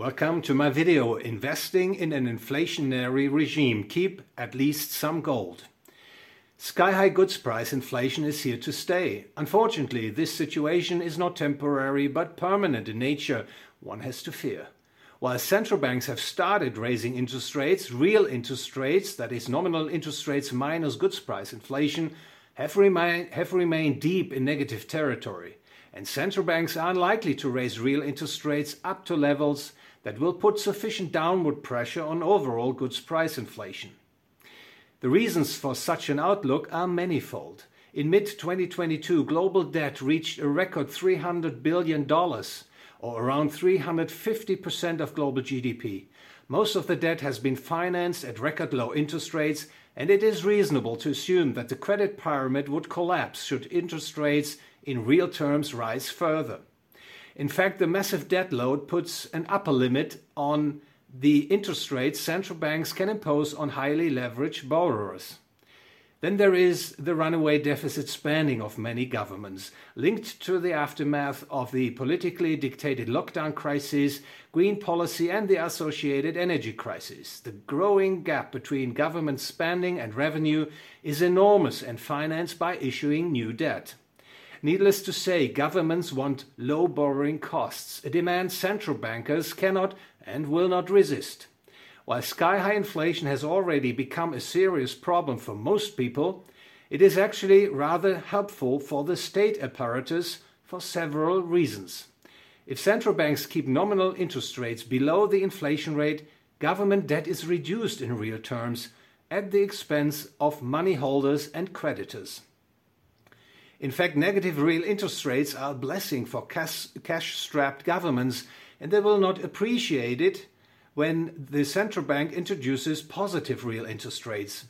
Welcome to my video Investing in an Inflationary Regime. Keep at least some gold. Sky high goods price inflation is here to stay. Unfortunately, this situation is not temporary but permanent in nature, one has to fear. While central banks have started raising interest rates, real interest rates, that is, nominal interest rates minus goods price inflation, have, remain, have remained deep in negative territory. And central banks are unlikely to raise real interest rates up to levels that will put sufficient downward pressure on overall goods price inflation. The reasons for such an outlook are manifold. In mid 2022, global debt reached a record $300 billion or around 350% of global GDP. Most of the debt has been financed at record low interest rates, and it is reasonable to assume that the credit pyramid would collapse should interest rates in real terms rise further. In fact, the massive debt load puts an upper limit on the interest rates central banks can impose on highly leveraged borrowers. Then there is the runaway deficit spending of many governments, linked to the aftermath of the politically dictated lockdown crisis, green policy, and the associated energy crisis. The growing gap between government spending and revenue is enormous and financed by issuing new debt. Needless to say, governments want low borrowing costs, a demand central bankers cannot and will not resist. While sky high inflation has already become a serious problem for most people, it is actually rather helpful for the state apparatus for several reasons. If central banks keep nominal interest rates below the inflation rate, government debt is reduced in real terms at the expense of money holders and creditors. In fact, negative real interest rates are a blessing for cash strapped governments, and they will not appreciate it when the central bank introduces positive real interest rates.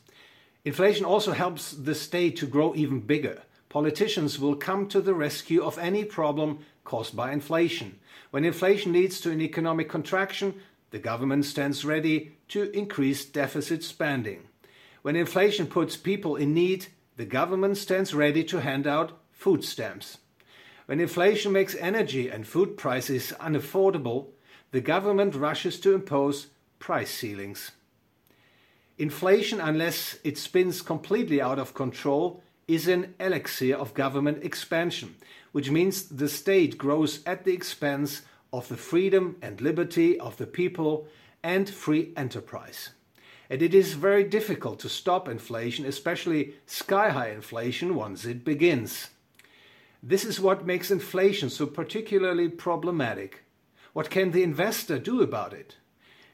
Inflation also helps the state to grow even bigger. Politicians will come to the rescue of any problem caused by inflation. When inflation leads to an economic contraction, the government stands ready to increase deficit spending. When inflation puts people in need, the government stands ready to hand out food stamps. When inflation makes energy and food prices unaffordable, the government rushes to impose price ceilings. Inflation, unless it spins completely out of control, is an elixir of government expansion, which means the state grows at the expense of the freedom and liberty of the people and free enterprise. And it is very difficult to stop inflation, especially sky high inflation, once it begins. This is what makes inflation so particularly problematic. What can the investor do about it?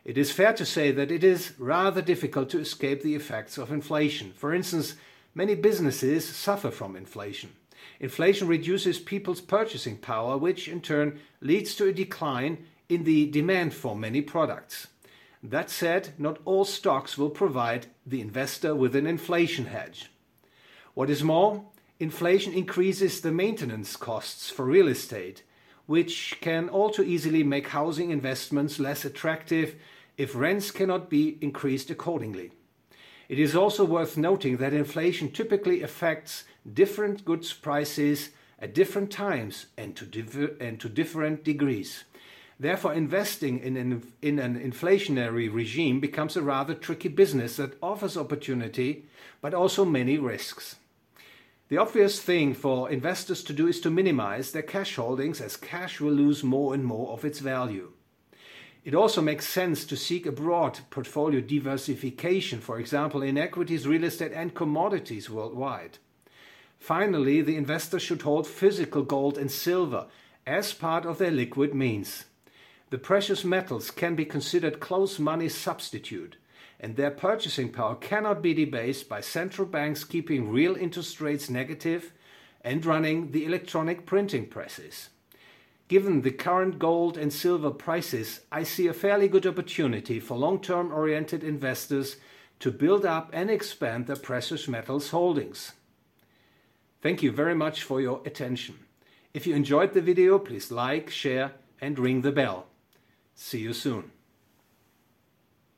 It is fair to say that it is rather difficult to escape the effects of inflation. For instance, many businesses suffer from inflation. Inflation reduces people's purchasing power, which in turn leads to a decline in the demand for many products. That said, not all stocks will provide the investor with an inflation hedge. What is more, inflation increases the maintenance costs for real estate, which can all too easily make housing investments less attractive if rents cannot be increased accordingly. It is also worth noting that inflation typically affects different goods prices at different times and to, and to different degrees. Therefore, investing in an, in an inflationary regime becomes a rather tricky business that offers opportunity but also many risks. The obvious thing for investors to do is to minimize their cash holdings as cash will lose more and more of its value. It also makes sense to seek a broad portfolio diversification, for example, in equities, real estate, and commodities worldwide. Finally, the investor should hold physical gold and silver as part of their liquid means. The precious metals can be considered close money substitute and their purchasing power cannot be debased by central banks keeping real interest rates negative and running the electronic printing presses. Given the current gold and silver prices, I see a fairly good opportunity for long term oriented investors to build up and expand their precious metals holdings. Thank you very much for your attention. If you enjoyed the video, please like, share, and ring the bell. See you soon.